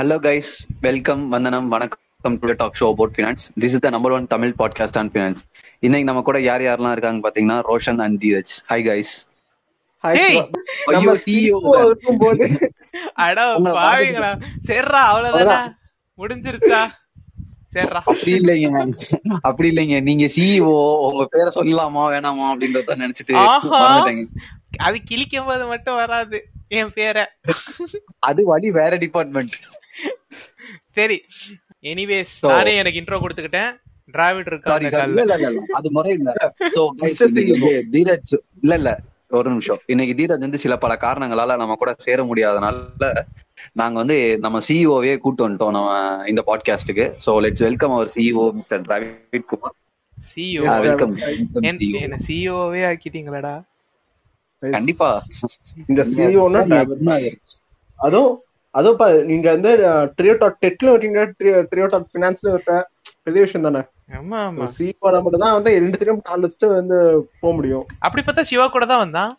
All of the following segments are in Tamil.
ஹலோ கைஸ் வெல்கம் வந்தனம் வணக்கம் to talk show about finance this is the number one Tamil podcast on finance இன்னைக்கு நம்ம கூட யார் யாரெல்லாம் இருக்காங்க பாத்தீங்கன்னா Roshan and Dheeraj hi guys ஐயோ சிஇஓ இருக்கும்போது அட உங்களை பாவிங்களா. சரிடா அவ்வளவுதானா? முடிஞ்சிருச்சா? சரிடா அப்படி இல்லைங்க. அப்படி இல்லைங்க. நீங்க சிஇஓ உங்க பேரை சொல்லலாமா வேணாமா அப்படின்றத நினைச்சிட்டு அது கிழிக்கும் போது மட்டும் வராது என் பேரை. அது வழி வேற டிபார்ட்மெண்ட் சரி. எனிவேஸ் So- நானே எனக்கு இன்ட்ரோ கொடுத்துக்கிட்டேன். டிராவிட் இருக்கா அது முறை இல்ல. தீரஜ் இல்ல இல்ல. ஒரு நிமிஷம். இன்னைக்கு தீரஜ் வந்து சில பல காரணங்களால நம்ம கூட சேர முடியாதனால நாங்க வந்து நம்ம சிஇஓவே கூட்டு வந்துட்டோம் நம்ம இந்த பாட்காஸ்டுக்கு so let's welcome our CEO mister Dravid Kumar CEO welcome என்ன சிஓவே ஆக்கிட்டீங்களாடா? கண்டிப்பா. இந்த சிஇஓன்னா அதுவும் அதுவும் பா நீங்க வந்து ட்ரியோ டாட் டெட்ல இருக்கீங்க ட்ரியோ டாட் பினான்ஸ்ல இருக்க பெரிய விஷயம் தானே? ஆமா ஆமா. சிஇஓ மட்டும் தான் வந்து ரெண்டு தினம் கால் வச்சுட்டு வந்து போக முடியும். அப்படி பார்த்தா சிவா கூட தான் வந்தான்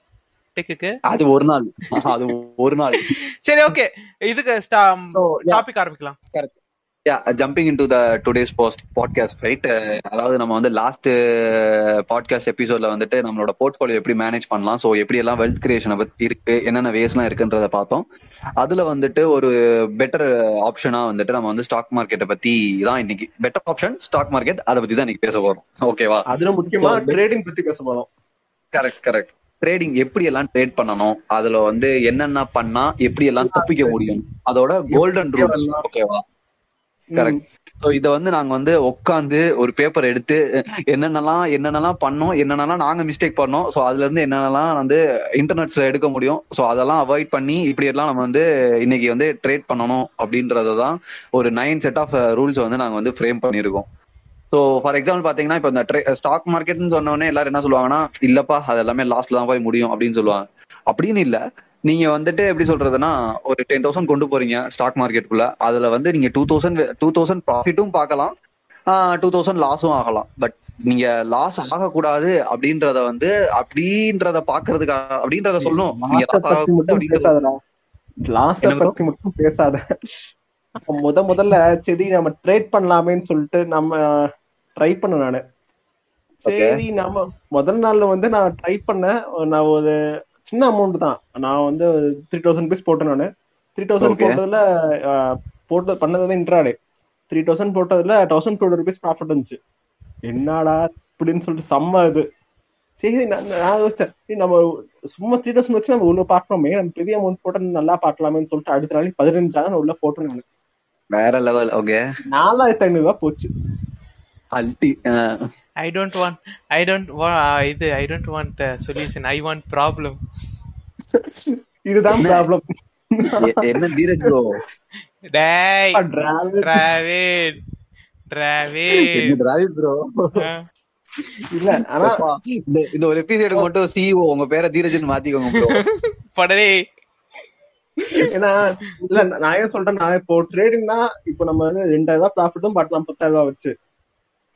டெக்குக்கு அது ஒரு நாள். அது ஒரு நாள். சரி ஓகே இதுக்கு. டாபிக் ஆரம்பிக்கலாம். Jumping in to the today's post podcast right அதாவது நம்ம வந்து லாஸ்ட் பாட்காஸ்ட் எபிசோட்ல வந்துட்டு நம்மளோட போர்ட்ஃபோலியோ எப்படி மேனேஜ் பண்ணலாம் ஸோ எப்படி எல்லாம் வெல்த் கிரியேஷனை பத்தி இருக்கு என்னென்ன வேஸ்லாம் இருக்குன்றத பார்த்தோம். அதுல வந்துட்டு ஒரு பெட்டர் ஆப்ஷனா வந்துட்டு நம்ம வந்து ஸ்டாக் மார்க்கெட்டை பத்தி தான் இன்னைக்கு பெட்டர் ஆப்ஷன் ஸ்டாக் மார்க்கெட் அதை பத்தி தான் இன்னைக்கு பேச போறோம். ஓகேவா அதுல முக்கியமா ட்ரேடிங் பத்தி பேச போறோம். கரெக்ட் கரெக்ட் ட்ரேடிங் எப்படி எல்லாம் ட்ரேட் பண்ணணும் அதுல வந்து என்னென்ன பண்ணா எப்படி எல்லாம் தப்பிக்க முடியும் அதோட கோல்டன் ரூல்ஸ். ஓகேவா கரெக்ட் ஸோ இத வந்து நாங்க வந்து உட்காந்து ஒரு பேப்பர் எடுத்து என்னென்னலாம் என்னென்னலாம் பண்ணோம் என்னென்னலாம் நாங்க மிஸ்டேக் பண்ணோம் ஸோ அதுல இருந்து என்னென்னலாம் வந்து இன்டர்நெட்ஸ்ல எடுக்க முடியும் ஸோ அதெல்லாம் அவாய்ட் பண்ணி இப்படி எல்லாம் நம்ம வந்து இன்னைக்கு வந்து ட்ரேட் பண்ணணும் அப்படின்றத தான் ஒரு நைன் செட் ஆஃப் ரூல்ஸ் வந்து நாங்க வந்து ஃப்ரேம் பண்ணியிருக்கோம். ஸோ ஃபார் எக்ஸாம்பிள் பாத்தீங்கன்னா இப்போ இந்த ஸ்டாக் மார்க்கெட்னு சொன்ன உடனே எல்லாரும் என்ன சொல்லுவாங்கன்னா இல்லப்பா அது எல்லாமே லாஸ்ட்ல தான் போய் முடியும் அப்படின்னு சொல்லுவாங்க. அப்படின்னு இல்ல. நீங்க வந்துட்டு எப்படி சொல்றதுன்னா ஒரு டென் தௌசண்ட் கொண்டு போறீங்க ஸ்டாக் மார்க்கெட்டுக்குள்ள அதுல வந்து நீங்க டூ தௌசண்ட் டூ தௌசண்ட் ப்ராஃபிட்டும் பார்க்கலாம். டூ தௌசண்ட் லாஸும் ஆகலாம். பட் நீங்க லாஸ் ஆகக்கூடாது அப்படின்றத வந்து அப்படின்றத பாக்குறதுக்கு அப்படின்றத சொல்லணும். loss பத்தி மட்டும் பேசாத. முத முதல்ல சரி நம்ம ட்ரேட் பண்ணலாமேன்னு சொல்லிட்டு நம்ம ட்ரை பண்ண நானு. சரி நம்ம முதல் நாள்ல வந்து நான் ட்ரை பண்ணேன். நான் ஒரு சின்ன அமௌண்ட் தான். நான் வந்து த்ரீ தௌசண்ட் ருபீஸ் போட்டேன் நானு. Three thousand. போட்டதுல அஹ், போட்டு பண்ணது வந்து இன்ட்ராடே த்ரீ தௌசண்ட் போட்டதுல தௌசண்ட் டூ ருபீஸ் ப்ராஃபிட் இருந்துச்சு. என்னடா இப்படின்னு சொல்லிட்டு செம்ம இது. சரி நான் யோசிச்சேன். நம்ம சும்மா த்ரீ தௌசண்ட் வச்சு நம்ம உள்ள பார்க்கணுமே. நம்ம பெரிய அமௌண்ட் போட்டு நல்லா பார்க்கலாமேன்னு சொல்லிட்டு அடுத்த நாளைக்கு பதினஞ்சாயிரம் நான் உள்ள போட்டேன் நான். வேற லெவல் ஓகே நாலாயிரத்தி ஐநூறு ரூபாய் போச்சு. அல்டி I don't want I don't இது I don't want solution I want problem இதுதான்? ப்ராப்ளம் என்ன தீரஜ் ப்ரோ டேய் டிராவிட் டிராவிட் டிராவிட் ப்ரோ இல்ல ஆனா இந்த ஒரு எபிசோடுக்கு மட்டும் சிஇஓ உங்க பேரை தீரஜ்னு மாத்திக்கோங்க ப்ரோ படலே. ஏன்னா இல்ல நான் ஏன் சொல்றேன் நான் இப்போ ட்ரேடிங்னா இப்போ நம்ம வந்து ரெண்டாயிரம் ரூபாய் ப்ராஃபிட்டும் பார்க்கலாம் பத்தாயிரம் ரூபாய் வச்சு.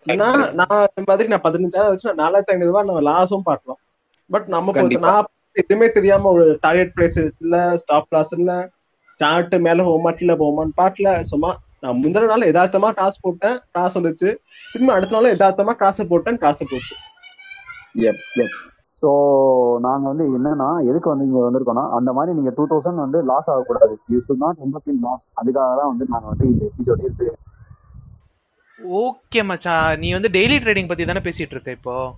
நான் இந்த மாதிரி நான் பதினஞ்சாயிரம் வச்சு நான் நாலாயிரத்தி ஐநூறு ரூபாய் நம்ம லாஸும் பார்க்கலாம். பட் நம்ம. நான் எதுவுமே தெரியாம ஒரு டார்கெட் பிரைஸ் இல்ல ஸ்டாப் லாஸ் இல்ல சார்ட் மேல போகுமா கீழே போகுமான்னு பாட்டுல சும்மா நான் முந்தின நாள் யதார்த்தமா காசு போட்டேன் காசு வந்துச்சு திரும்ப அடுத்த நாள் யதார்த்தமா காசு போட்டேன் காசு போச்சு. எப் எப் சோ நாங்க வந்து என்னன்னா எதுக்கு வந்து இங்க வந்திருக்கோம்னா அந்த மாதிரி நீங்க டூ தௌசண்ட் வந்து லாஸ் ஆகக்கூடாது. You should not end up in loss அதுக்காக தான் வந்து நாங்க வந்து இந்த எபிசோட் ஓகே மச்சான் நீ வந்து டெய்லி ட்ரேடிங் பத்தி தானே பேசிட்டு இருக்க இப்போ?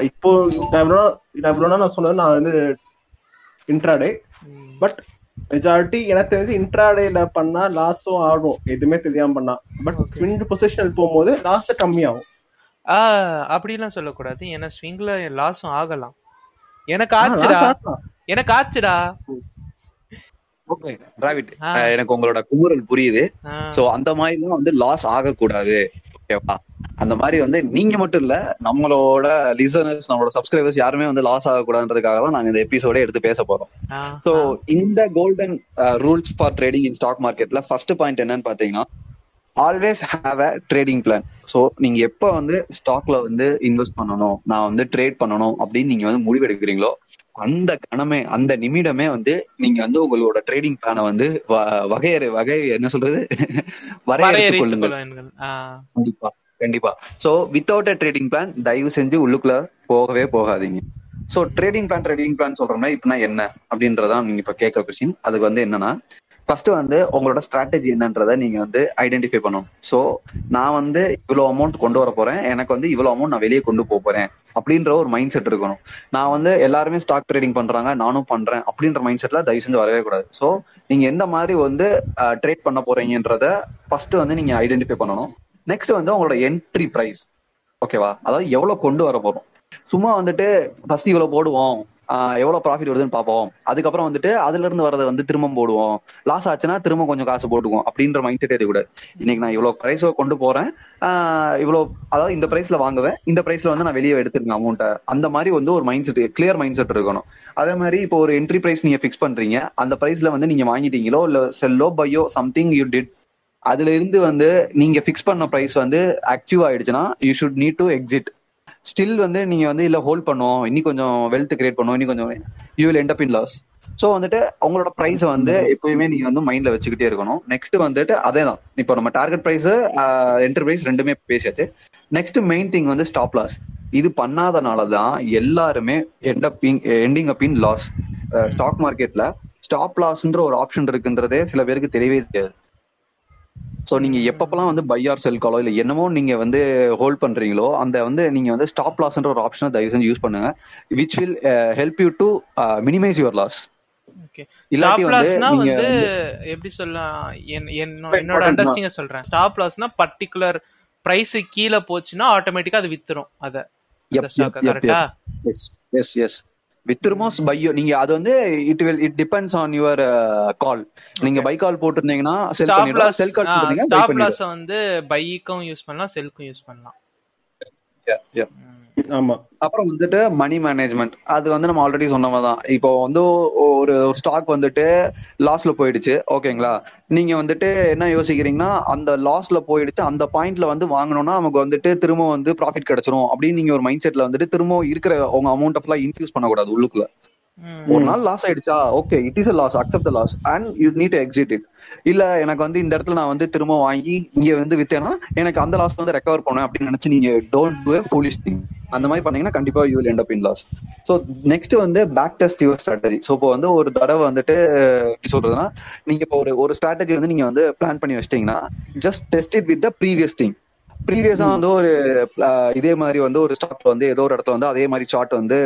இப்போ நான் நான் சொன்னது நான் வந்து இன்ட்ராடே பட் மெஜாரிட்டி எனக்கு தெரிஞ்சு இன்ட்ராடேல பண்ணா லாஸும் ஆகும். எதுவுமே தெரியாம பண்ணா. பட். ஸ்விங் பொசிஷனல் போகும்போது லாஸ் கம்மியாகும். அப்படிலாம் சொல்லக்கூடாது. ஏன்னா ஸ்விங்ல லாஸும் ஆகலாம். எனக்கு ஆச்சுடா. எனக்கு ஆச்சுடா. ஓகே டிராவிட். எனக்கு உங்களோட குமுறல் புரியுது. சோ அந்த மாதிரி தான் வந்து லாஸ் ஆகக்கூடாது. ஓகேவா அந்த மாதிரி வந்து நீங்க மட்டும் இல்ல நம்மளோட லிசனர்ஸ் நம்மளோட சப்ஸ்கிரைபர்ஸ் யாருமே வந்து லாஸ் ஆகக்கூடாதுன்றதுக்காக தான் நாங்க இந்த எபிசோடே எடுத்து பேச போறோம். சோ. இந்த golden rules for trading in stock மார்க்கெட்ல ஃபர்ஸ்ட் பாயிண்ட் என்னன்னு பாத்தீங்கன்னா always have a trading plan so நீங்க எப்ப வந்து ஸ்டாக்ல வந்து இன்வெஸ்ட் பண்ணணும் நான் வந்து ட்ரேட் பண்ணணும் அப்படின்னு நீங்க வந்து முடிவெடுக்கிறீங்களோ அந்த கணமே அந்த நிமிடமே வந்து நீங்க வந்து உங்களோட ட்ரேடிங் பிளானை வந்து வகையறை வகை என்ன சொல்றது? வரையறைத்துக் கொள்ளுங்கள். கண்டிப்பா கண்டிப்பா. So without a trading plan தயவு செஞ்சு உள்ளுக்குள்ள போகவே போகாதீங்க. So trading plan trading plan சொல்றோம்னா இப்பனா என்ன அப்படின்றதான் நீங்க இப்ப கேட்கற கொஸ்டின் அதுக்கு வந்து என்னன்னா ஃபர்ஸ்ட் வந்து உங்களோட ஸ்ட்ராட்டஜி என்னன்றதை நீங்க வந்து ஐடென்டிஃபை பண்ணணும். சோ நான் வந்து இவ்வளவு அமௌண்ட் கொண்டு வர போறேன். எனக்கு வந்து இவ்வளவு அமௌண்ட் நான் வெளியே கொண்டு போக போறேன். அப்படின்ற ஒரு மைண்ட் செட் இருக்கணும். நான் வந்து எல்லாருமே ஸ்டாக் ட்ரேடிங் பண்றாங்க நானும் பண்றேன் அப்படின்ற மைண்ட் செட்ல தயவு செஞ்சு வரவே கூடாது. சோ நீங்க எந்த மாதிரி வந்து ட்ரேட் பண்ண போறீங்கன்றத ஃபர்ஸ்ட் வந்து நீங்க ஐடென்டிஃபை பண்ணணும். நெக்ஸ்ட் வந்து உங்களோட என்ட்ரி பிரைஸ் ஓகேவா அதாவது எவ்வளவு கொண்டு வர போறோம். சும்மா வந்துட்டு ஃபர்ஸ்ட் இவ்வளவு போடுவோம். எவ்வளவு ப்ராஃபிட் வருதுன்னு பார்ப்போம். அதுக்கப்புறம் வந்துட்டு அதுல இருந்து வரதை வந்து திரும்ப போடுவோம். லாஸ் ஆச்சுன்னா திரும்ப கொஞ்சம் காசு போட்டுக்குவோம் அப்படின்ற மைண்ட் செட் கூட. இன்னைக்கு நான் இவ்வளவு பிரைஸ் கொண்டு போறேன். இவ்வளவு அதாவது இந்த பிரைஸ்ல வாங்குவேன். இந்த பிரைஸ்ல வந்து நான் வெளியே எடுத்துருங்க அமௌண்ட்டை அந்த மாதிரி வந்து ஒரு mind set clear mind set இருக்கணும். அதே மாதிரி இப்போ ஒரு என்ட்ரி பிரைஸ் நீங்க ஃபிக்ஸ் பண்றீங்க. அந்த பிரைஸ்ல வந்து நீங்க வாங்கிட்டீங்களோ இல்ல செல்லோ பையோ சம்திங் யூ டிட் அதுல இருந்து வந்து நீங்க ஃபிக்ஸ் பண்ண பிரைஸ் வந்து ஆக்டிவ் ஆயிடுச்சுன்னா you should need to exit still வந்து நீங்க வந்து இல்ல ஹோல்ட் பண்ணுவோம். இன்னி கொஞ்சம் வெல்த் கிரியேட் பண்ணுவோம். இன்னி கொஞ்சம் you will end up in loss so வந்துட்டு உங்களோட ப்ரைஸ் வந்து எப்பயுமே நீங்க வந்து மைண்ட்ல வச்சுக்கிட்டே இருக்கணும். நெக்ஸ்ட் வந்துட்டு அதே தான் இப்போ நம்ம டார்கெட் ப்ரைஸ் என்டர் பிரைஸ் ரெண்டுமே பேசியாச்சு. நெக்ஸ்ட் மெயின் திங் வந்து ஸ்டாப் லாஸ் இது பண்ணாதனால தான் எல்லாருமே end up ending up in loss stock மார்க்கெட்ல ஸ்டாப் லாஸ்ன்ற ஒரு ஆப்ஷன் இருக்குன்றதே சில பேருக்கு தெரியவே தெரியாது. சோ நீங்க எப்பப்பெல்லாம் வந்து பை ஆர் செல் காலோ இல்ல என்னமோ நீங்க வந்து ஹோல்ட் பண்றீங்களோ அந்த வந்து நீங்க வந்து ஸ்டாப் லாஸ்ன்ற ஒரு ஆப்ஷனை தயவு செஞ்சு யூஸ் பண்ணுங்க which will help you to minimize your loss stop லாஸ்னா வந்து எப்படி சொல்லலாம் என்னோட அண்டர்ஸ்டிங்க சொல்றேன். ஸ்டாப் லாஸ்னா பர்டிகுலர் பிரைஸ் கீழே போச்சுன்னா ஆட்டோமேட்டிக்கா அது வித்துரும் அத. கரெக்டா எஸ் எஸ் வித்ருமோஸ் பையோ நீங்க அது வந்து it will it depends on your call நீங்க பை கால் போட்டிருந்தீங்கன்னா செல் லாஸ் செல் கால் போட்டிருந்தீங்கன்னா buy ஸ்டாப் லாஸ் வந்து பைக்கும் யூஸ் பண்ணலாம் செல்க்கும் யூஸ் பண்ணலாம். Yeah, yeah. அப்புறம் வந்துட்டு மணி மேனேஜ்மெண்ட் அது வந்து நம்ம ஆல்ரெடி சொன்னவங்க தான் இப்போ வந்து ஒரு ஸ்டாக் வந்துட்டு லாஸ்ல போயிடுச்சு. ஓகேங்களா நீங்க வந்துட்டு என்ன யோசிக்கிறீங்கன்னா அந்த லாஸ்ல போயிடுச்சு அந்த பாயிண்ட்ல வந்து வாங்கணும்னா நமக்கு வந்துட்டு திரும்ப வந்து ப்ராஃபிட் கிடைச்சிரும் அப்படின்னு நீங்க ஒரு மைண்ட் செட்ல வந்துட்டு திரும்ப இருக்கிற உங்க அமௌண்ட் ஃபுல்லா இன்ஃபியூஸ் பண்ணக்கூடாது உள்ளுக்குள்ள. ஒரு நாள் லாஸ் ஆயிடுச்சா? Okay it is a loss accept the loss and you need to exit it இல்ல எனக்கு வந்து இந்த இடத்துல நான் வந்து திரும்ப வாங்கி இங்க வந்து வித்தேன்னா எனக்கு அந்த லாஸ் வந்து ரெக்கவர் பண்ணுவேன் அப்படின்னு நினைச்சு நீங்க டோன்ட் டூ ஃபூலிஷ் திங் அந்த மாதிரி பண்ணீங்கன்னா கண்டிப்பா you will end up in loss so next வந்து back test your strategy so இப்போ வந்து ஒரு தடவை வந்துட்டு எப்படி சொல்றதுன்னா நீங்க இப்போ ஒரு ஒரு ஸ்ட்ராட்டஜி வந்து நீங்க வந்து பிளான் பண்ணி வச்சிட்டீங்கன்னா just test it with the previous thing ப்ரீவியஸா வந்து ஒரு இதே மாதிரி வந்து ஒரு ஸ்டாக்ல வந்து ஏதோ ஒரு இடத்துல வந்து அதே மாதிரி சார்ட் வந்து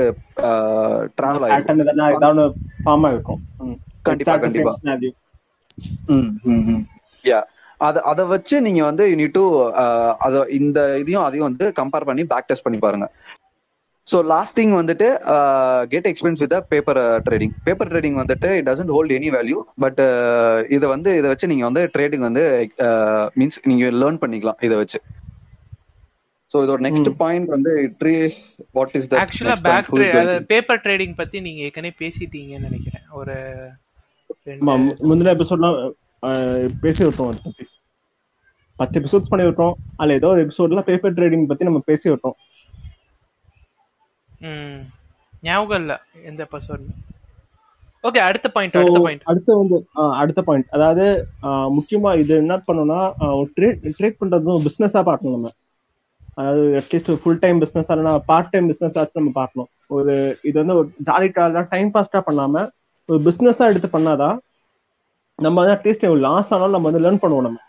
டிராவல் ஆயிருக்கும் பேட்டர்ன் எதனா ஏதாவது ஃபார்ம் ஆயிருக்கும் ம். கண்டிப்பா, கண்டிப்பா. யா அத அத வச்சு நீங்க வந்து யூ நீட் டு அத இந்த இதையும் அதையும் வந்து கம்பேர் பண்ணி பேக் டெஸ்ட் பண்ணி பாருங்க. ஸோ லாஸ்டிங் வந்துட்டு get experience with paper trading paper trading வந்துட்டு it doesn't hold any value but இதை வந்து இதை வச்சு நீங்க வந்து ட்ரேடிங் வந்து மீன்ஸ் நீங்க லேர்ன் பண்ணிக்கலாம் இதை வச்சு. ஸோ இதோட நெக்ஸ்ட் பாயிண்ட் வந்து ட்ரீ வாட் இஸ் ஆக்சுவலா பேக் பேப்பர் ட்ரேடிங் பத்தி நீங்க ஏற்கனவே பேசிட்டீங்கன்னு நினைக்கிறேன். ஒரு முந்தின எபிசோட்லாம் பேசி விட்டோம் அதை பத்தி. பத்து எபிசோட்ஸ் பண்ணி விட்டோம் அதுல ஏதோ ஒரு எபிசோட்ல பேப்பர் ட்ரேடிங் பத்தி நம்ம பேசி விட்டோம் ம் ஞாபகம் இல்ல எந்த எபிசோட் ஓகே அடுத்த பாயிண்ட் அடுத்த பாயிண்ட் அடுத்து வந்து அடுத்த பாயிண்ட் அதாவது முக்கியமா இது என்ன பண்ணணும்னா ட்ரேட் ட்ரேட் பண்றது பிசினஸா பார்க்கணும் நம்ம. அதாவது at least full time business இல்லைனா பார்ட் டைம் பிஸ்னஸ் ஆச்சு நம்ம பார்க்கணும். ஒரு இது வந்து ஒரு ஜாலி டைம் பாஸ்டா பண்ணாம ஒரு பிஸ்னஸா எடுத்து பண்ணாதான் நம்ம வந்து அட்லீஸ்ட் லாஸ் ஆனாலும் நம்ம வந்து லேர்ன் பண்ணுவோம் நம்ம.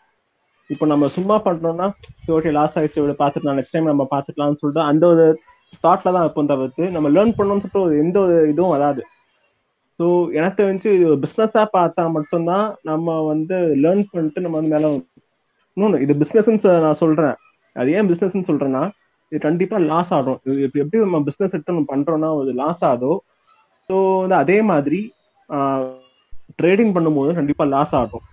இப்போ நம்ம சும்மா பண்றோம்னா ஓகே லாஸ் ஆயிடுச்சு இவ்வளவு பார்த்துக்கலாம் நெக்ஸ்ட் டைம் நம்ம பார்த்துக்கலாம்னு சொல்லிட்டு அந்த ஒரு தாட்ல தான் இருப்போம் தவிர்த்து நம்ம லேர்ன் பண்ணணும்னு சொல்லிட்டு ஒரு எந்த ஒரு இதுவும் வராது. ஸோ எனக்கு தெரிஞ்சு இது பிஸ்னஸா பார்த்தா மட்டும்தான் நம்ம வந்து லேர்ன் பண்ணிட்டு நம்ம வந்து மேலே இன்னொன்று இது பிஸ்னஸ்ன்னு நான் சொல்றேன். அது ஏன் பிஸ்னஸ்ன்னு சொல்றேன்னா இது கண்டிப்பா லாஸ் ஆகும். இப்ப எப்படி நம்ம பிஸ்னஸ் எடுத்து நம்ம பண்றோம்னா அது லாஸ் ஆகுதோ ஸோ வந்து அதே மாதிரி ட்ரேடிங் பண்ணும்போது கண்டிப்பா லாஸ் ஆகும்.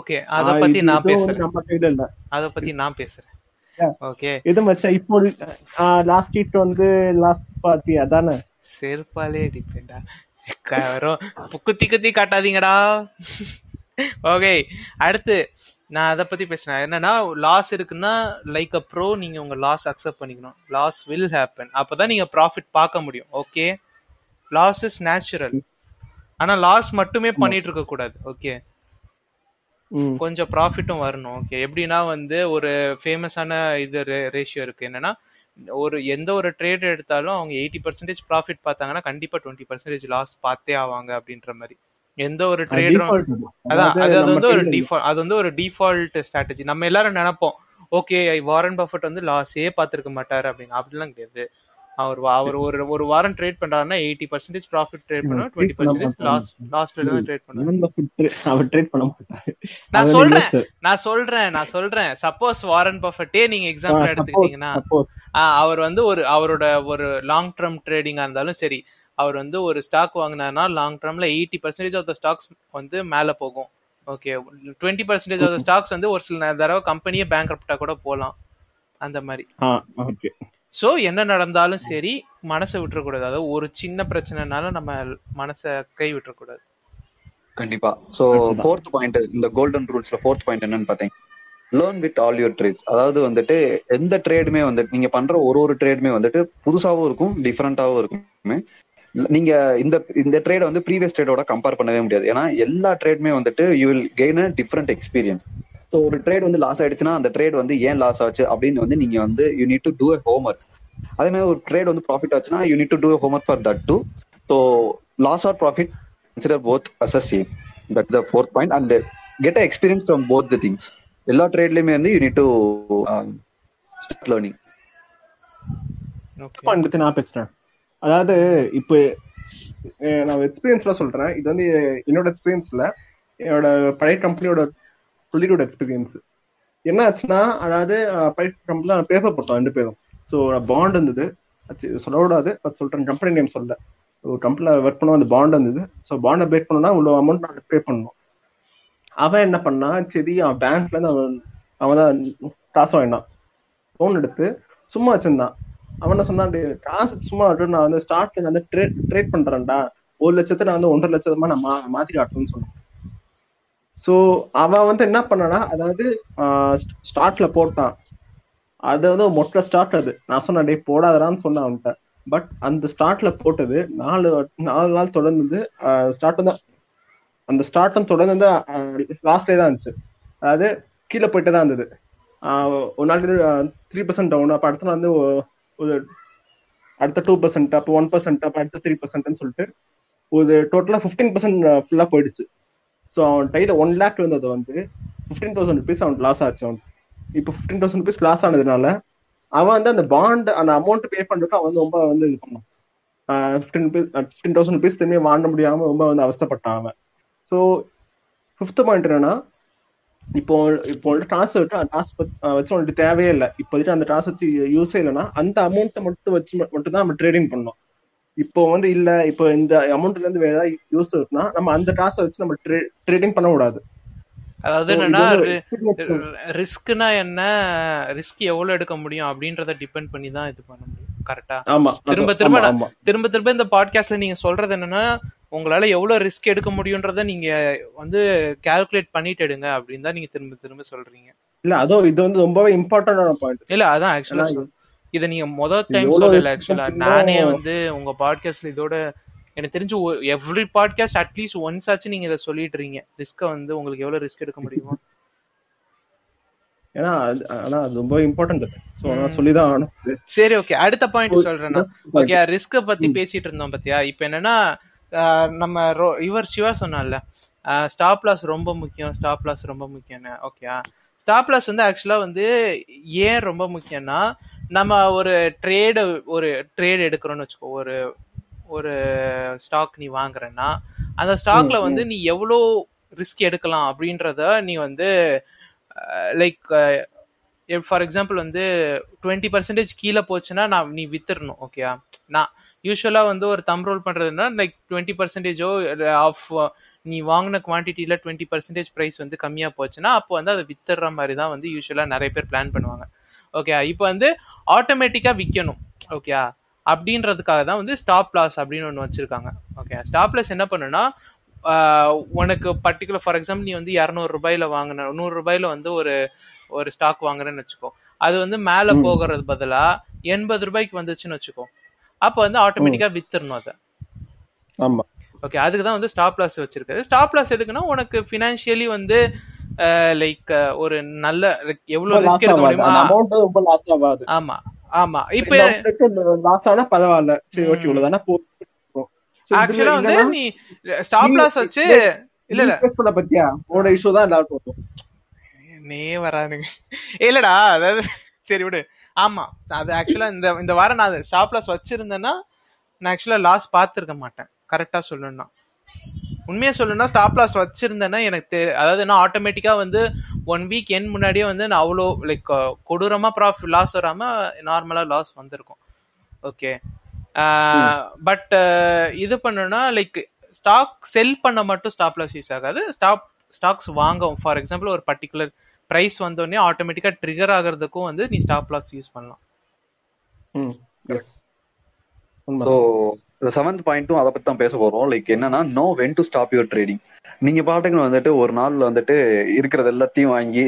ஓகே அத பத்தி நான் பேசுறேன். நம்ம கையில இல்ல. அத பத்தி நான் பேசுறேன். ஓகே இது மச்சான் இப்போ லாஸ்ட் ஹீட் வந்து லாஸ்ட் பார்ட்டி அதானே? செருப்பாலே அடிப்பேன்டா. குத்தி குத்தி காட்டாதீங்கடா. ஓகே அடுத்து நான் அதை பத்தி பேசுறேன். என்னன்னா லாஸ் இருக்குன்னா லைக் அ ப்ரோ நீங்க உங்க லாஸ் அக்செப்ட் பண்ணிக்கணும். லாஸ் வில் ஹேப்பன் அப்பதான் நீங்க ப்ராஃபிட் பார்க்க முடியும். ஓகே லாஸ் இஸ் நேச்சுரல் ஆனா லாஸ் மட்டுமே பண்ணிட்டு இருக்க கூடாது. ஓகே கொஞ்சம் ப்ராஃபிட்டும் வரணும். ஓகே எப்படின்னா வந்து ஒரு ஃபேமஸான இது ரேஷியோ இருக்கு. என்னன்னா ஒரு எந்த ஒரு ட்ரேட் எடுத்தாலும் அவங்க எயிட்டி பர்சன்டேஜ் ப்ராஃபிட் பார்த்தாங்கன்னா கண்டிப்பா டுவெண்ட்டி பர்சன்டேஜ் லாஸ் பார்த்தே ஆவாங்க அப்படின்ற மாதிரி. எந்த ஒரு அது. அதான் அது வந்து ஒரு. டிஃபால்ட் அது வந்து ஒரு டிஃபால்ட் ஸ்ட்ராட்டஜி நம்ம எல்லாரும் நினைப்போம் ஓகே வாரன் பஃபட் வந்து லாஸே பார்த்துருக்க மாட்டாரு அப்படின்னு அப்படிலாம் கிடையாது அவர் அவர் ஒரு ஒரு வாரம் ட்ரேட் பண்றாருன்னா எயிட்டி பர்சன்டேஜ் ப்ராஃபிட் ட்ரேட் பண்ணுவோம் டுவெண்ட்டி பர்சன்டேஜ். லாஸ்ட் லாஸ்ட்ல தான் ட்ரேட் Buffett அவர் ட்ரேட் பண்ண மாட்டாரு நான் சொல்றேன். நான் சொல்றேன் நான் சொல்றேன் சப்போஸ் வாரன் பஃபட்டே நீங்க எக்ஸாம்பிள் எடுத்துக்கிட்டீங்கன்னா அவர் வந்து ஒரு அவரோட ஒரு லாங் டேர்ம் ட்ரேடிங்கா இருந்தாலும் சரி அவர் வந்து ஒரு ஸ்டாக் வாங்கினார்னா long டேர்ம்ல eighty percentage of the stocks வந்து மேல போகும். Okay twenty percentage of the stocks வந்து ஒரு சில தடவை கம்பெனியே பேங்க் கூட போகலாம் அந்த மாதிரி. ஸோ என்ன நடந்தாலும் சரி மனசை விட்டுறக்கூடாது. அதாவது ஒரு சின்ன பிரச்சனைனாலும் நம்ம மனசை கை விட்டுறக்கூடாது. கண்டிப்பா. சோ ஃபோர்த் பாயிண்ட் இந்த கோல்டன் ரூல்ஸ்ல ஃபோர்த் பாயிண்ட் என்னன்னு பாத்தீங்க learn with all your trades அதாவது வந்துட்டு எந்த ட்ரேடுமே வந்துட்டு நீங்க பண்ற ஒரு ஒரு ட்ரேடுமே வந்துட்டு புதுசாவும் இருக்கும் டிஃப்ரெண்டாவும் இருக்குமே. நீங்க இந்த இந்த ட்ரேட் வந்து ப்ரீவியஸ் ட்ரேடோட கம்பேர் பண்ணவே முடியாது. ஏன்னா எல்லா ட்ரேடுமே வந்துட்டு you will gain a different experience so ஒரு ட்ரேட் வந்து லாஸ் ஆயிடுச்சுன்னா அந்த ட்ரேட் வந்து ஏன் லாஸ் ஆச்சு அப்படின்னு வந்து நீங்க வந்து you need to do a home work அதே மாதிரி ஒரு ட்ரேட் வந்து ப்ராஃபிட் ஆச்சுன்னா you need to do home work for that do so loss or profit consider both as that the that's point and get and uh, get a experience from எல்லா ட்ரேட்லயுமே வந்து you need to start learning okay நான் பேசுறேன் அதாவது இப்போ நான் எக்ஸ்பீரியன்ஸ்ல சொல்றேன். இது வந்து என்னோட எக்ஸ்பீரியன்ஸ்ல என்னோட பழைய கம்பெனியோட புள்ளியோட எக்ஸ்பீரியன்ஸ் என்ன ஆச்சுன்னா அதாவது பழைய கம்பெனில பேப்பர் போட்டோம் ரெண்டு பேரும். ஸோ பாண்ட் இருந்தது. சொல்ல சொல்லக்கூடாது பட் சொல்றேன் கம்பெனி நேம் சொல்ல ஒரு கம்பெனியில் ஒர்க் பண்ண அந்த பாண்ட் இருந்தது. ஸோ பாண்டை பிரேக் பண்ணோம்னா இவ்வளோ அமௌண்ட் நான் பே பண்ணணும் அவன் என்ன பண்ணா சரி அவன் பேங்க்ல இருந்து அவன் அவன் தான் காசு வாங்கினான். லோன் எடுத்து சும்மா வச்சிருந்தான். அவன சொன்னான் காசு சும்மா நான் வந்து ஸ்டார்ட்ல வந்து ட்ரேட் ட்ரேட் பண்றேன்டா. ஒரு லட்சத்தை நான் வந்து ஒன்றரை லட்சமா நான் மா- மாத்தி காட்டுறேன்னு சொன்னான். சோ அவன் வந்து என்ன பண்ணனா அதாவது ஸ்டார்ட்ல போட்டான். அது வந்து மொட்டை ஸ்டார்ட் அது. நான் சொன்னேன் டே போடாதடான்னு சொன்னேன் அவன்கிட்ட. பட் அந்த ஸ்டார்ட்ல போட்டது நாலு நாலு நாள் தொடர்ந்து ஸ்டார்ட் தான் அந்த ஸ்டார்ட்டும் தொடர்ந்து லாஸ்ட்லேயே தான் இருந்துச்சு. அதாவது கீழே போயிட்டே தான் இருந்தது. ஒரு நாள் த்ரீ பர்சன்ட் டவுன் அப்போ அடுத்த நாள் வந்து ஒரு அடுத்த டூ பர்சன்ட் அப்போ ஒன் பர்சன்ட் அப்போ அடுத்த த்ரீ பர்சன்ட்னு சொல்லிட்டு ஒரு டோட்டலாக ஃபிஃப்டீன் பர்சன்ட் ஃபுல்லாக போயிடுச்சு. ஸோ அவன் கையில் ஒன் லேக் இருந்தது வந்து ஃபிஃப்டீன் தௌசண்ட் ருபீஸ் அவனுக்கு லாஸ் ஆச்சு அவன் இப்போ ஃபிஃப்டீன் தௌசண்ட் ருபீஸ் லாஸ் ஆனதுனால அவன் வந்து அந்த பாண்ட் அந்த அமௌண்ட் பே பண்ணுறதுக்கு அவன் வந்து ரொம்ப வந்து இது பண்ணான். Fifteen rupees fifteen thousand rupees திரும்பி வாங்க முடியாமல் ரொம்ப வந்து அவஸ்தப்பட்டான் அவன். ஸோ ஃபிஃப்த் பாயிண்ட் என்னன்னா இப்போ இப்போ டாஸ் விட்டு டாஸ் வச்சு உனக்கு தேவையே இல்லை. இப்போதைக்கு அந்த டாஸ் வச்சு யூஸே இல்லைன்னா அந்த அமௌண்ட்டை மட்டும் வச்சு மட்டும் தான் நம்ம ட்ரேடிங் பண்ணோம் இப்போ வந்து இல்ல இப்போ இந்த அமௌண்ட்ல இருந்து வேற ஏதாவது யூஸ் இருக்குன்னா நம்ம அந்த டாஸை வச்சு நம்ம ட்ரேடிங் பண்ண கூடாது அதாவது என்னன்னா ரிஸ்க்னா என்ன? ரிஸ்க் எவ்வளவு எடுக்க முடியும் அப்படின்றத டிபெண்ட் பண்ணி தான் இது பண்ண முடியும். கரெக்டா திரும்ப திரும்ப திரும்ப திரும்ப இந்த பாட்காஸ்ட்ல நீங்க சொல்றது என்னன்னா உங்களால எவ்வளவு ரிஸ்க் எடுக்க முடியும்ன்றத நீங்க வந்து கால்குலேட் பண்ணிட்டு எடுங்க அப்படின்னு தான் நீங்க திரும்ப திரும்ப சொல்றீங்க. இல்ல அதுவும் இது வந்து ரொம்பவே இம்பார்ட்டன்டான பாயிண்ட் இல்ல அதான் ஆக்சுவலா ஏன்னா இத நீங்க முதல் டைம் சொல்லல ஆக்சுவலா நானே வந்து உங்க பாட்காஸ்ட்ல இதோட எனக்கு தெரிஞ்சு எவ்ரி பாட்காஸ்ட் அட்லீஸ்ட் ஒன்ஸ் ஆச்சு நீங்க இதை சொல்லிட்டு இருக்கீங்க. ரிஸ்க வந்து உங்களுக்கு எவ்வளவு ரிஸ்க் எடுக்க முடியுமோ. ஏன்னா அது- ஆனா அது ரொம்ப இம்பார்ட்டன்ட் அது ஆகணும். இது. சரி ஓகே அடுத்த பாயிண்ட் சொல்றேன்னா. ஓகே ரிஸ்க பத்தி பேசிட்டு இருந்தோம் பாத்தியா? இப்போ என்னன்னா நம்ம ரோ- இவர் சிவா சொன்னார்ல. ஸ்டாப் லாஸ் ரொம்ப முக்கியம் ஸ்டாப் லாஸ் ரொம்ப முக்கியம்னு. ஓகே ஸ்டாப் லாஸ் வந்து ஆக்சுவலா வந்து ஏன் ரொம்ப முக்கியம்னா நம்ம ஒரு ட்ரேடு ஒரு ட்ரேட் எடுக்கிறோம்னு வச்சுக்கோ ஒரு ஒரு ஸ்டாக் நீ வாங்குறேன்னா அந்த ஸ்டாக்ல வந்து நீ எவ்வளோ ரிஸ்க் எடுக்கலாம் அப்படின்றத நீ வந்து லைக் ஃபார் எக்ஸாம்பிள் வந்து டுவெண்ட்டி பர்சன்டேஜ் கீழே போச்சுன்னா நான் நீ வித்துடணும் ஓகேயா நான் யூஸ்வலாக வந்து ஒரு தம் ரோல் பண்ணுறதுனா லைக் டுவெண்ட்டி பர்சன்டேஜோ ஆஃப் நீ வாங்கின குவான்டிட்டியில் டுவெண்ட்டி பர்சன்டேஜ் ப்ரைஸ் வந்து கம்மியாக போச்சுன்னா அப்போ வந்து அதை வித்துடுற மாதிரி தான் வந்து யூஸ்வலாக நிறைய பேர் பிளான் பண்ணுவாங்க. ஓகே இப்போ வந்து ஆட்டோமேட்டிக்காக விற்கணும் ஓகே அப்படின்றதுக்காக தான் வந்து ஸ்டாப் லாஸ் அப்படின்னு ஒன்று வச்சிருக்காங்க. ஓகே ஸ்டாப் லாஸ் என்ன பண்ணுன்னா உனக்கு பர்டிகுலர் ஃபார் எக்ஸாம்பிள் நீ வந்து இரநூறு ரூபாயில வாங்கின நூறு ரூபாயில வந்து ஒரு ஒரு ஸ்டாக் வாங்குறேன்னு வச்சுக்கோ. அது வந்து மேல போகிறது பதிலா எண்பது ரூபாய்க்கு வந்துச்சுன்னு வச்சுக்கோ. அப்ப வந்து ஆட்டோமேட்டிக்கா வித்துறணும் அதை. ஆமா. ஓகே அதுக்கு தான் வந்து ஸ்டாப் லாஸ் வச்சிருக்காரு. ஸ்டாப் லாஸ் எதுக்குன்னா உனக்கு ஃபினான்ஷியலி வந்து லைக் ஒரு நல்ல எவ்வளவு ரிஸ்க் எடுக்க முடியுமா? அந்த அமௌண்ட் ரொம்ப லாஸ் ஆகாது. ஆமா ஆமா. இப்போ லாஸ் ஆனா பரவாயில்ல. சரி ஓகே இவ்வளவுதானே ஆக்சுவலா வந்து நீ ஸ்டாப் லாஸ் வச்சு இல்ல இல்ல. பண்ண பத்தியா? உன்னோட இஷ்யூ தான் எல்லாருக்கும் வரும். நே வரானுங்க. இல்லடா அதாவது சரி விடு. ஆமா. அது ஆக்சுவலா இந்த இந்த வாரம் நான் ஸ்டாப் லாஸ் வச்சிருந்தேன்னா நான் ஆக்சுவலா லாஸ் பார்த்துருக்க மாட்டேன். கரெக்டா சொல்லணும்னா. உண்மையா சொல்லணும்னா ஸ்டாப் லாஸ் வச்சிருந்தேன்னா எனக்கு தெ- அதாவது நான் ஆட்டோமேட்டிக்கா வந்து ஒன் வீக் என் முன்னாடியே வந்து நான் அவ்வளோ லைக் கொடூரமா ப்ராஃபிட் லாஸ் வராம நார்மலா லாஸ் வந்திருக்கும். ஓகே பட் இது பண்ணணும்னா லைக் ஸ்டாக் செல் பண்ண மட்டும் ஸ்டாப் லாஸ் யூஸ் ஆகாது. ஸ்டாப் ஸ்டாக்ஸ் வாங்கவும். ஃபார் எக்ஸாம்பிள் ஒரு பர்டிகுலர் ப்ரைஸ் வந்தோடனே ஆட்டோமேட்டிக்கா ட்ரிகர் ஆகிறதுக்கும் வந்து நீ ஸ்டாப் லாஸ் யூஸ் பண்ணலாம். ஸோ செவன்த் பாயிண்ட்டும் அதை பத்தி தான் பேச போறோம். லைக் என்னன்னா know when to stop your trading நீங்க பாட்டுக்கு வந்துட்டு ஒரு நாள்ல வந்துட்டு இருக்கிறது எல்லாத்தையும் வாங்கி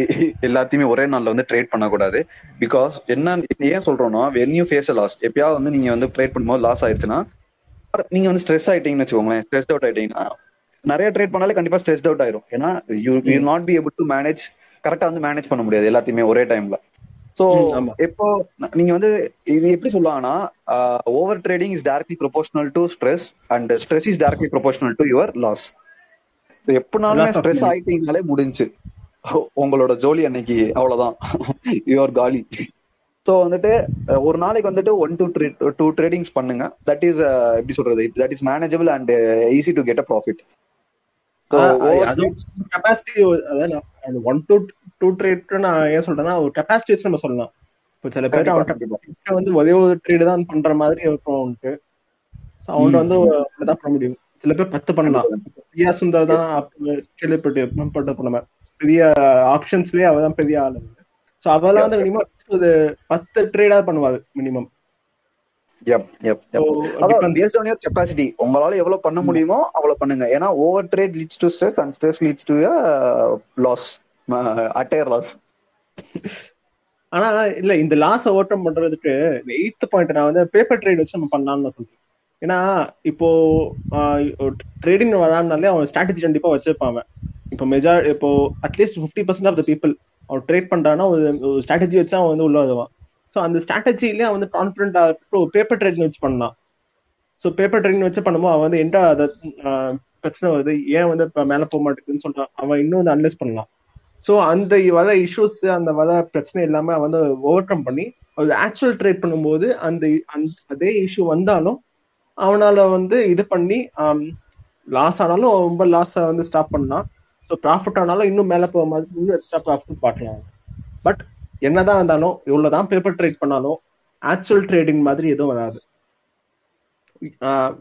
எல்லாத்தையுமே ஒரே நாள்ல வந்து ட்ரேட் பண்ணக்கூடாது. பிகாஸ் என்ன ஏன் சொல்றோம்னா வென் யூ ஃபேஸ் லாஸ் எப்பயாவது வந்து நீங்க வந்து ட்ரேட் பண்ணும்போது லாஸ் ஆயிடுச்சுன்னா நீங்க வந்து ஸ்ட்ரெஸ் ஆயிட்டீங்கன்னு வச்சுக்கோங்களேன். ஸ்ட்ரெஸ் அவுட் ஆயிட்டீங்கன்னா நிறைய ட்ரேட் பண்ணாலே கண்டிப்பா ஸ்ட்ரெஸ் அவுட் ஆயிரும். ஏன்னா you you not be able to manage கரெக்டா வந்து மேனேஜ் பண்ண முடியாது எல்லாத்தையுமே ஒரே டைம்ல சோ. இப்போ நீங்க வந்து இது எப்படி சொல்லலாம்னா over trading is directly proportional to stress and stress is directly proportional to your loss so of stress. ஆயிட்டீங்கனாலே முடிஞ்சு. உங்களோட ஜோலி அன்னைக்கு அவ்வளவுதான். யுவர் காலி. ஸோ வந்துட்டு ஒரு நாளைக்கு வந்துட்டு ஒன் டூ டூ ட்ரேடிங்ஸ் பண்ணுங்க. தட் இஸ் எப்படி சொல்றது? That is manageable and easy to get a profit capacity அதான் ஒன் டூ டூ ட்ரேட் நான் ஏன் சொல்றேன்னா ஒரு கெப்பாசிட்டி வச்சு நம்ம சொல்லலாம். இப்போ சில பேர் அவன் வந்து ஒரே ஒரு ட்ரேடு தான் பண்ற மாதிரி இருக்கும் அவனுக்கு So அவன்கிட்ட வந்து அப்படிதான் பண்ண முடியும். சில பேர் பத்து பண்ணலாம். பிரியா சுந்தர் தான் கேள்விப்பட்டு பெரிய ஆப்ஷன்ஸ்லயே அவ தான் பெரிய ஆளு. சோ அவெல்லாம் வந்து மினிமம் ஒரு பத்து ட்ரேடா பண்ணுவாரு மினிமம் எப் எப் எப் அதான் பேஸ்ட் ஆன் யுவர் கெப்பாசிட்டி உங்களால எவ்வளவு பண்ண முடியுமோ அவ்வளவு பண்ணுங்க. ஏன்னா over trade leads to stress and stress leads to loss attire loss ஆனா இல்ல இந்த லாஸ் ஓட்டம் பண்றதுக்கு எயித் பாயிண்ட் நான் வந்து பேப்பர் ட்ரேட் வச்சு நம்ம பண்ணலாம்னு சொல்றேன். ஏன்னா இப்போ ட்ரேடிங் வரானாலே அவன் ஸ்ட்ராட்டஜி கண்டிப்பா வச்சிருப்பான் அவன். இப்போ மெஜார் இப்போ at least fifty percent of the people அவன் ட்ரேட் பண்றான்னா ஒரு ஸ்ட்ராட்டஜி வச்சு அவன் வந்து உள்ள வருவான். ஸோ அந்த ஸ்ட்ராட்டஜிலேயே அவன் வந்து கான்ஃபிடென்டா பேப்பர் ட்ரேடிங் வச்சு பண்ணான். ஸோ பேப்பர் ட்ரேடிங் வச்சு பண்ணும்போது அவன் வந்து என்ன அதை பிரச்சனை வருது? ஏன் வந்து இப்போ மேலே போக மாட்டேங்குதுன்னு சொல்றான் அவன் இன்னும் வந்து அனலைஸ் பண்ணலாம். ஸோ அந்த வத இஷ்யூஸ் அந்த வத பிரச்சனை எல்லாமே அவன் வந்து ஓவர் கம் பண்ணி அது ஆக்சுவல் ட்ரேட் பண்ணும்போது அந்த அந்த- அதே இஷ்யூ வந்தாலும் அவனால வந்து இது பண்ணி லாஸ் ஆனாலும் ரொம்ப லாஸை வந்து ஸ்டாப் பண்ணலாம் ஸோ ப்ராஃபிட் ஆனாலும் இன்னும் மேலே போக மாதிரி இன்னும் எக்ஸ்ட்ரா ப்ராஃபிட் பார்க்கலாம். பட் என்னதான் இருந்தாலும் இவ்வளவுதான் பேப்பர் ட்ரேட் பண்ணாலும் ஆக்சுவல் ட்ரேடிங் மாதிரி எதுவும் வராது.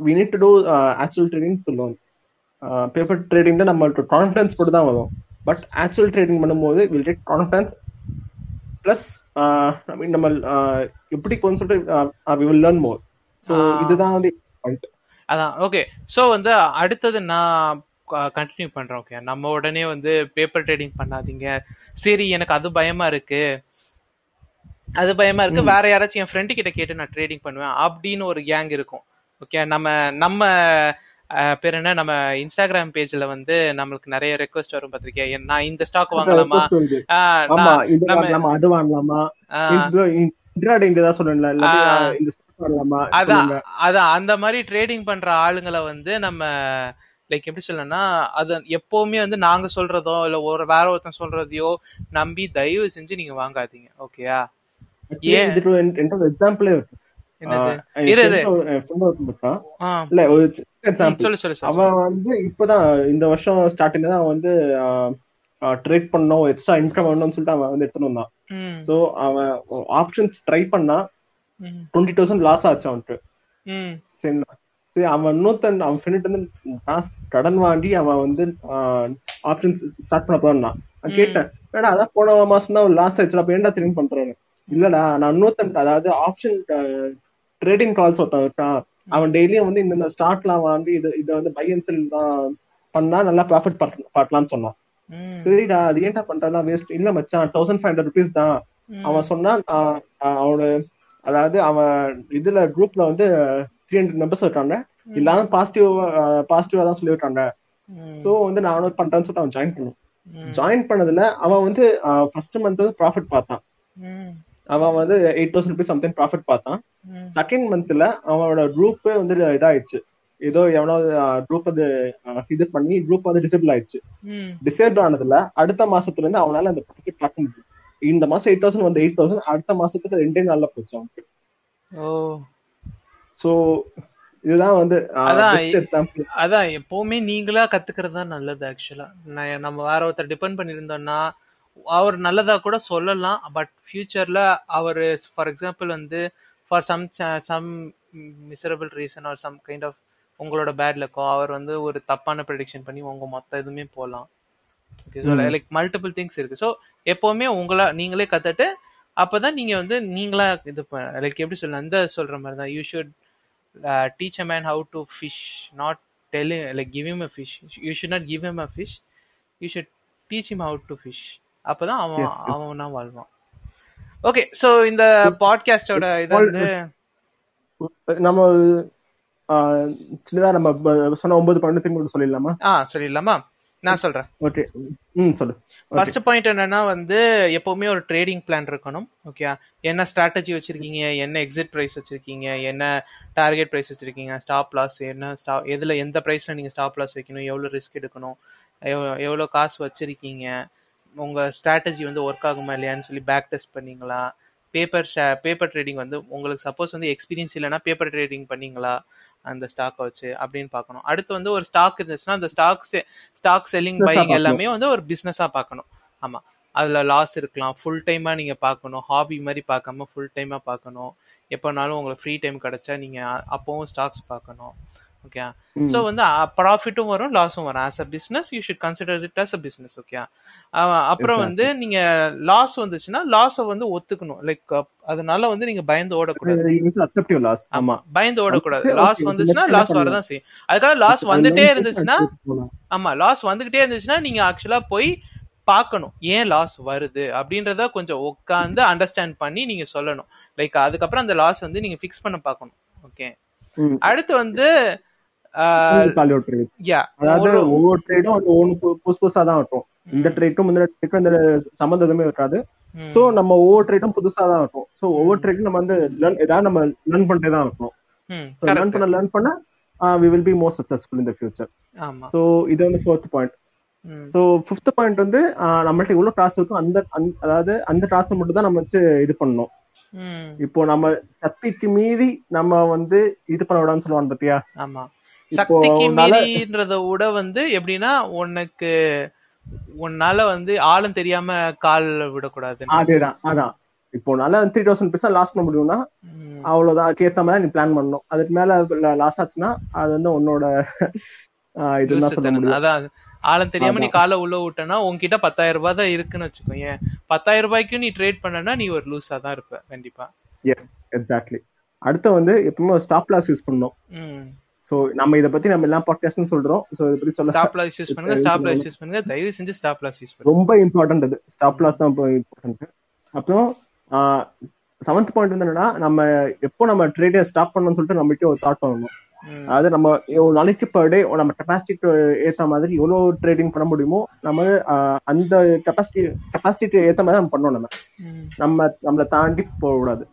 We need to do actual trading to learn paper ட்ரேடிங்ல நம்மளுக்கு கான்ஃபிடன்ஸ் போட்டு தான் வரும். பட் ஆக்சுவல் ட்ரேடிங் பண்ணும்போது வில் டேக் கான்ஃபிடன்ஸ் பிளஸ் நம்ம எப்படி கொஞ்சம் சொல்லிட்டு we will learn more so. இதுதான் வந்து அதான் ஓகே ஸோ வந்து அடுத்தது நான் கண்டினியூ பண்றேன் ஓகே நம்ம உடனே வந்து பேப்பர் ட்ரேடிங் பண்ணாதீங்க. சரி எனக்கு அது பயமா இருக்கு. அது பயமா இருக்கு. வேற யாராச்சும் என் ஃப்ரெண்டு கிட்ட கேட்டு நான் ட்ரேடிங் பண்ணுவேன் அப்படின்னு ஒரு கேங் இருக்கும். ஓகே நம்ம நம்ம பேர் என்ன? நம்ம இன்ஸ்டாகிராம் பேஜ்ல வந்து நம்மளுக்கு நிறைய ரெக்வஸ்ட் வரும் பார்த்திருக்கியா நான் இந்த ஸ்டாக் வாங்கலாமா? நம்ம- அது வாங்கலாமா. அதான் அந்த மாதிரி ட்ரேடிங் பண்ற ஆளுங்களை வந்து நம்ம லைக் எப்படி சொல்லணும்னா அது எப்பவுமே வந்து நாங்க சொல்றதோ இல்ல ஒரு வேற ஒருத்தன் சொல்றதையோ நம்பி தயவு செஞ்சு நீங்க வாங்காதீங்க. ஓகேயா எக்ஸாம்பிளே அவன் வந்து இப்பதான் இந்த வருஷம் ஸ்டார்டிங்ல தான் வந்து ட்ரேட் பண்ணணும் எக்ஸ்ட்ரா இன்கம் வேணும்னு சொல்லிட்டு அவன் வந்து எடுத்துட்டு வந்தான். சோ அவன் ஆப்ஷன்ஸ் ட்ரை பண்ணா டுவெண்ட்டி தௌசண்ட் லாஸ் ஆச்சு அவனுக்கு சரிங்களா? சரி அவன் இன்னொருத்தன் அவன் ஃப்ரெண்ட் வந்து காசு கடன் வாங்கி அவன் வந்து ஆப்ஷன்ஸ் ஸ்டார்ட் பண்ண போறான் நான். கேட்டேன் ஏடா அதான் போன மாசம் தான் லாஸ் ஆயிடுச்சு அப்ப ஏன்டா திரும்பி பண்றேன்னு இல்லடா நான் இன்னொருத்தன் அதாவது ஆப்ஷன் ட்ரேடிங் கால்ஸ் ஒருத்தன் இருக்கான். அவன் டெய்லியும் வந்து இந்த ஸ்டார்ட்லாம் வாங்கி இது இதை வந்து பை அண்ட் செல் தான் பண்ணா நல்லா ப்ராஃபிட் பாட்டலாம்னு சொன்னான். சரிடா அது ஏன்டா பண்றா வேஸ்ட் இல்ல மச்சான் தௌசண்ட் ஃபைவ் ஹண்ட்ரட் ருபீஸ் தான். அவன் ஆஹ் அவனோட அதாவது அவன் இதுல குரூப்ல வந்து த்ரீ ஹண்ட்ரட் மெம்பர்ஸ் இருக்காங்க இல்லாம பாசிட்டிவ் பாசிட்டிவா தான் சொல்லிவிட்டாங்க ம், ஸோ வந்து நானும் பண்றேன்னு சொல்லிட்டு அவன் ஜாயின் பண்ணுவான் ம், ஜாயின் பண்ணதுல அவன் வந்து ஃபர்ஸ்ட் மந்த் வந்து ப்ராஃபிட் பார்த்தான். அவன் வந்து eight thousand rupees something profit பார்த்தான். செகண்ட் மந்த்ல அவனோட குரூப் வந்து இதாயிடுச்சு. ஏதோ எவனாவது குரூப் அஹ், இது பண்ணி குரூப் வந்து டிசேபிள் ஆயிடுச்சு. டிசேபிள் ஆனதுல அடுத்த மாசத்துல இருந்து அவனால அந்த ப்ராஃபிட் பார்க்க முடியும் இந்த மாசம் எயிட் தௌசண்ட் வந்து எயிட் தௌசண்ட் அடுத்த மாசத்துக்கு ரெண்டே நாள்ல போச்சு அவனுக்கு. சோ இதுதான் வந்து அதான் அதான் எப்பவுமே நீங்களா கத்துக்கிறது தான் நல்லது ஆக்சுவலா நம்ம வேற ஒருத்தர் டிபெண்ட் பண்ணியிருந்தோம்னா அவர் நல்லதா கூட சொல்லலாம் பட் ஃபியூச்சர்ல அவர் ஃபார் எக்ஸாம்பிள் வந்து for some some miserable reason or some kind of உங்களோட பேட் லக்கோ அவர் வந்து ஒரு தப்பான ப்ரெடிக்ஷன் பண்ணி உங்க மொத்த இதுவுமே போகலாம் லைக் மல்டிபிள் திங்ஸ் இருக்கு. ஸோ எப்பவுமே உங்களா நீங்களே கத்துட்டு அப்பதான் நீங்க வந்து நீங்களா இது லைக் எப்படி சொல்லலாம் இந்த சொல்ற மாதிரி தான். You should teach a man how to fish not tell like give him a fish. You should not give him a fish. You should teach him how to fish அப்பதான் அவன் Yes, yes. அவனா வாழ்வான். ஓகே சோ இந்த பாட்காஸ்டோட இது வந்து நம்ம ஆஹ், சின்னதா நம்ம சொன்ன ஒன்பது பன்னெண்டு திரும்ப சொல்லிடலாமா? ஆ சொல்லிடலாமா? நான் சொல்றேன். ஓகே. ம் சொல்லு. ஃபர்ஸ்ட் பாயிண்ட் என்னன்னா வந்து எப்பவுமே ஒரு ட்ரேடிங் பிளான் இருக்கணும் ஓகே என்ன ஸ்ட்ராட்டஜி வச்சிருக்கீங்க என்ன எக்ஸிட் பிரைஸ் வச்சிருக்கீங்க என்ன டார்கெட் பிரைஸ் வச்சிருக்கீங்க ஸ்டாப் லாஸ் என்ன ஸ்டா எதுல எந்த பிரைஸ்ல நீங்க ஸ்டாப் லாஸ் வைக்கணும் எவ்வளவு ரிஸ்க் எடுக்கணும் எவ்வ- எவ்வளவு காசு வச்சிருக்கீங்க உங்க ஸ்ட்ராட்டஜி வந்து ஒர்க் ஆகுமா இல்லையான்னு சொல்லி பேக் டெஸ்ட் பண்ணீங்களா? பேப்பர் பேப்பர் ட்ரேடிங் வந்து உங்களுக்கு சப்போஸ் வந்து எக்ஸ்பீரியன்ஸ் இல்லைன்னா பேப்பர் ட்ரேடிங் பண்ணீங்களா? அந்த ஸ்டாக்கை வச்சு அப்படின்னு பார்க்கணும். அடுத்து வந்து ஒரு ஸ்டாக் இருந்துச்சுன்னா அந்த ஸ்டாக் ஸ்டாக் செல்லிங் பையிங். எல்லாமே வந்து ஒரு பிஸ்னஸாக பார்க்கணும். ஆமா. அதுல லாஸ் இருக்கலாம். ஃபுல் டைமா நீங்க பார்க்கணும். ஹாபி மாதிரி பார்க்காம ஃபுல் டைமா பார்க்கணும். எப்போனாலும் உங்களுக்கு ஃப்ரீ டைம் கிடைச்சா நீங்க அ- அப்பவும் ஸ்டாக்ஸ் பார்க்கணும். ஓகே ஸோ வந்து ப்ராஃபிட்டும் வரும் லாஸும் வரும். As a business you should consider it as a business okay அப்புறம் வந்து நீங்க லாஸ் வந்துச்சுன்னா லாஸை வந்து ஒத்துக்கணும். லைக் அதனால வந்து நீங்க பயந்து ஓடக்கூடாது. லாஸ் ஆமா. பயந்து ஓடக்கூடாது. லாஸ் வந்துச்சுன்னா லாஸ் வரதான் செய்யும். அதுக்காக லாஸ் வந்துட்டே இருந்துச்சுன்னா ஆமா லாஸ் வந்துகிட்டே இருந்துச்சுன்னா நீங்க ஆக்சுவலா போய் பார்க்கணும். ஏன் லாஸ் வருது? அப்படின்றத கொஞ்சம் உட்காந்து அண்டர்ஸ்டாண்ட் பண்ணி நீங்க சொல்லணும். லைக் அதுக்கப்புறம் அந்த லாஸ் வந்து நீங்க ஃபிக்ஸ் பண்ண பார்க்கணும். ஓகே. அடுத்து வந்து அதாவது ஒவ்வொரு ட்ரேடும் வந்து ஒவ்வொன்று புதுசு புதுசா தான் இருக்கும் இந்த ட்ரேட்டும் இந்த ட்ரேட்டும் இந்த சம்மந்தம் எதுவுமே இருக்காது சோ நம்ம ஒவ்வொரு ட்ரேட்டும் புதுசா தான் இருக்கும் சோ ஒவ்வொரு ட்ரேட்டும் நம்ம வந்து ஏதாவது நம்ம லேர்ன் பண்ணிட்டே தான் இருக்கணும் லேர்ன் பண்ண லேர்ன் பண்ண we will be more successful in the future so இது வந்து fourth point so fifth point வந்து ஆஹ் நம்மள்ட்ட எவ்வளவு டாஸ் இருக்கும். அந்த அந்த- அதாவது அந்த டாஸை மட்டும் தான் நம்ம வச்சு இது பண்ணணும். இப்போ நம்ம சக்திக்கு மீறி நம்ம வந்து இது பண்ண விடான்னு சொல்லுவாங்க பாத்தியா? சக்திக்கு உன்னால- மீறின்றத விட வந்து எப்படின்னா உனக்கு உன்னால வந்து ஆளும் தெரியாம கால் விடக்கூடாது. அதேதான் அதான். இப்போ நல்லா த்ரீ தௌசண்ட் பைசா லாஸ் பண்ண முடியும்னா அவ்வளவுதான். அதுக்கேத்த மாதிரி நீ பிளான் பண்ணணும். அதுக்கு மேல லாஸ் ஆச்சுன்னா அது வந்து உன்னோட அதான் ஆளும் தெரியாம நீ. காலை உள்ள விட்டனா உன்கிட்ட பத்தாயிரம் ரூபாய் தான் இருக்குன்னு வச்சுக்கோங்க பத்தாயிரம் ரூபாய்க்கும் நீ ட்ரேட் பண்ணனா நீ ஒரு லூஸா தான் இருப்ப கண்டிப்பா. எஸ் எக்ஸாக்ட்லி அடுத்து வந்து எப்பவுமே ஸ்டாப் லாஸ் யூஸ் பண்ணணும். ம். சோ நம்ம இத பத்தி நம்ம எல்லா பாட்காஸ்ட்னு சொல்றோம். சோ இத பத்தி சொல்ல ஸ்டாப் லாஸ் யூஸ் பண்ணுங்க ஸ்டாப் லாஸ் யூஸ் பண்ணுங்க. தயவு செஞ்சு ஸ்டாப் லாஸ் யூஸ் பண்ணுங்க. ரொம்ப இம்பார்ட்டன்ட் அது. ஸ்டாப் லாஸ் தான் இம்பார்ட்டன்ட் அப்புறம் செவன்த் பாயிண்ட் வந்து என்னன்னா நம்ம எப்போ நம்ம ட்ரேடை ஸ்டாப் பண்ணணும்னு சொல்லிட்டு நம்மகிட்ட ஒரு தாட் பண்ணணும் அதாவது நம்ம எவ்வளவு நாளைக்கு பர் டே நம்ம கெப்பாசிட்டிக்கு ஏத்த மாதிரி எவ்வளவு ட்ரேடிங் பண்ண முடியுமோ நம்ம அந்த கெப்பாசிட்டி கெப்பாசிட்டிக்கு ஏத்த மாதிரி நம்ம பண்ணணும் நம்ம. நம்ம நம்மளை தாண்டி போகக்கூடாது.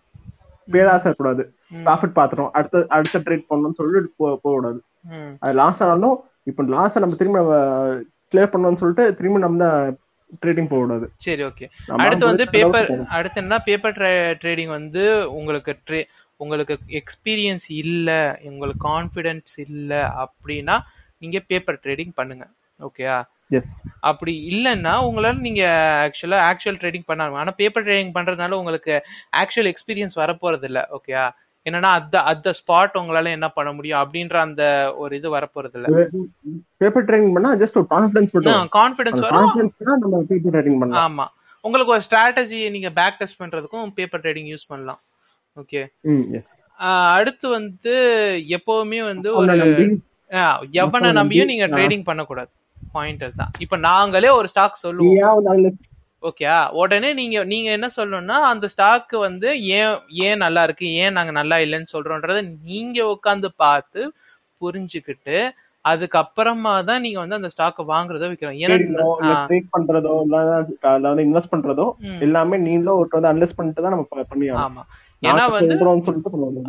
பேராசை ம். ப்ராஃபிட் பாத்துறோம் அடுத்த அடுத்த ட்ரேட் பண்ணணும்னு சொல்லிட்டு போ- போகக்கூடாது. அது லாஸ் ஆனாலும் இப்போ லாஸை நம்ம திரும்ப நம்ம கிளியர் பண்ணணும்னு சொல்லிட்டு திரும்ப நம்ம தான் ட்ரேடிங் போகக்கூடாது. சரி ஓகே அடுத்து வந்து பேப்பர். அடுத்து என்ன பேப்பர் ட்ரேடிங் வந்து உங்களுக்கு ட்ரே உங்களுக்கு எக்ஸ்பீரியன்ஸ் இல்ல உங்களுக்கு கான்ஃபிடன்ஸ் இல்ல அப்படின்னா நீங்க பேப்பர் ட்ரேடிங் பண்ணுங்க. ஓகேயா அப்படி இல்லைன்னா உங்களால நீங்க ஆக்சுவலா ஆக்சுவல் ட்ரேடிங் பண்ணாங்க ஆனா பேப்பர் ட்ரேடிங் பண்றதுனால உங்களுக்கு ஆக்சுவல் எக்ஸ்பீரியன்ஸ் வரப்போறது இல்ல ஓகேயா என்னன்னா அந்த அந்த ஸ்பாட் உங்களால என்ன பண்ண முடியும் அப்படின்ற அந்த ஒரு இது வரப்போறது இல்ல பேப்பர் ட்ரேடிங் பண்ணா ஜஸ்ட் ஒரு கான்ஃபிடன்ஸ் மட்டும் கான்ஃபிடன்ஸ் வரும். கான்ஃபிடன்ஸ் தான் நம்ம பேப்பர் ட்ரேடிங் பண்ணலாம். ஆமா. உங்களுக்கு ஒரு ஸ்ட்ராட்டஜி நீங்க பேக் டெஸ்ட் பண்றதுக்கும் பேப்பர் ட்ரேடிங் யூஸ் பண்ணலாம். ஓகே அடுத்து வந்து எப்பவுமே வந்து ஒரு எவனை நம்பியும் நீங்க. ட்ரேடிங் பண்ணக்கூடாது. பாயிண்டர் தான். இப்ப நாங்களே ஒரு ஸ்டாக் சொல்லுவோம். ஓகே உடனே நீங்க நீங்க என்ன சொல்லணும்னா அந்த ஸ்டாக் வந்து ஏன் ஏன் நல்லா இருக்கு ஏன் நாங்க நல்லா இல்லைன்னு சொல்றோன்றத நீங்க உட்காந்து பார்த்து புரிஞ்சுக்கிட்டு அதுக்கப்புறமா தான் நீங்க வந்து அந்த ஸ்டாக்கை வாங்குறதோ விற்கிறோம் ஏன்னா பண்றதோ அதாவது இன்வெஸ்ட் பண்றதோ. எல்லாமே நீங்களும் ஒருத்தர் வந்து அனலைஸ் பண்ணிட்டு தான் நம்ம ப- பண்ணி ஆகணும். ஆமா. ஏன்னா வந்து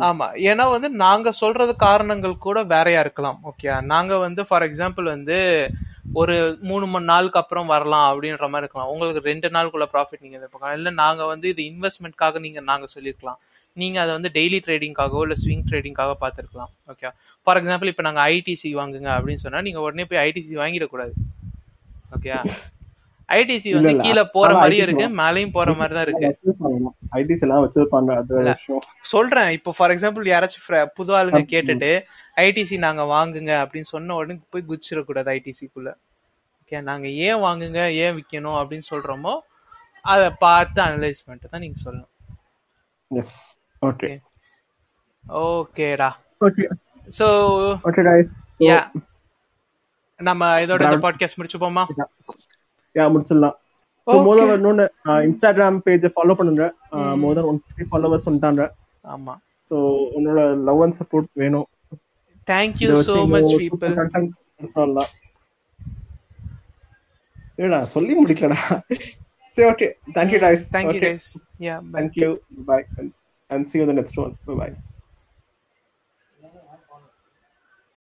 ஆமா. ஏன்னா வந்து நாங்க சொல்றது காரணங்கள் கூட வேறையா இருக்கலாம் ஓகே நாங்க வந்து ஃபார் எக்ஸாம்பிள் வந்து ஒரு மூணு மணி நாளுக்கு அப்புறம் வரலாம் அப்படின்ற மாதிரி இருக்கலாம். உங்களுக்கு ரெண்டு நாளுக்குள்ள ப்ராஃபிட் நீங்க எதிர்பார்க்கலாம். இல்லை நாங்க வந்து இது இன்வெஸ்ட்மெண்ட்காக நீங்க நாங்க சொல்லியிருக்கலாம் நீங்க அதை வந்து டெய்லி ட்ரேடிங்காகவோ இல்ல ஸ்விங் ட்ரேடிங்காக பார்த்துருக்கலாம். ஓகே ஃபார் எக்ஸாம்பிள் இப்போ நாங்க ஐடிசி வாங்குங்க அப்படின்னு சொன்னா நீங்க உடனே போய் ஐடிசி வாங்கிடக்கூடாது ஓகே ஐடிசி வந்து. கீழே போற மாதிரியும் ITC இருக்கு மேலேயும் போற மாதிரி தான் இருக்கு. ஐடிஸ் எல்லாம் வச்சிருப்பாங்க அது சொல்றேன். இப்போ ஃபார் எக்ஸாம்பிள் யாராச்சும் புது ஆளுங்க கேட்டுட்டு ஐடிசி நாங்க வாங்குங்க அப்படின்னு சொன்ன உடனே போய் குதிச்சிடக்கூடாது ஐடிசிக்குள்ள ஓகே நாங்க ஏன் வாங்குங்க ஏன் விற்கணும் அப்படின்னு சொல்றோமோ அதை பார்த்து அனலைஸ் பண்ணிட்டு தான் நீங்க சொல்லணும். எஸ் ஓகே ஓகேடா ஓகே ஸோ ஓகே யா நம்ம இதோட இந்த பாட்காஸ்ட் முடிச்சுப்போமா? யா முடிச்சிடலாம். ஸோ மோதல் இன்னொன்னு இன்ஸ்டாகிராம் பேஜை ஃபாலோ பண்ணுங்க. மோதல் ஒன் ஃபிஃப்டி ஃபாலோவர்ஸ் வந்துட்டாங்க. ஆமா. ஸோ உன்னோட லவ் அண்ட் சப்போர்ட் வேணும். தேங்க்யூ இதை ஸோ வச்சு மச் பீப்புள் ஏடா சொல்லி முடிக்கலடா. சரி okay thank you guys. Thank you. Guys yeah thank you. Bye. And, and see you in the next one. Bye bye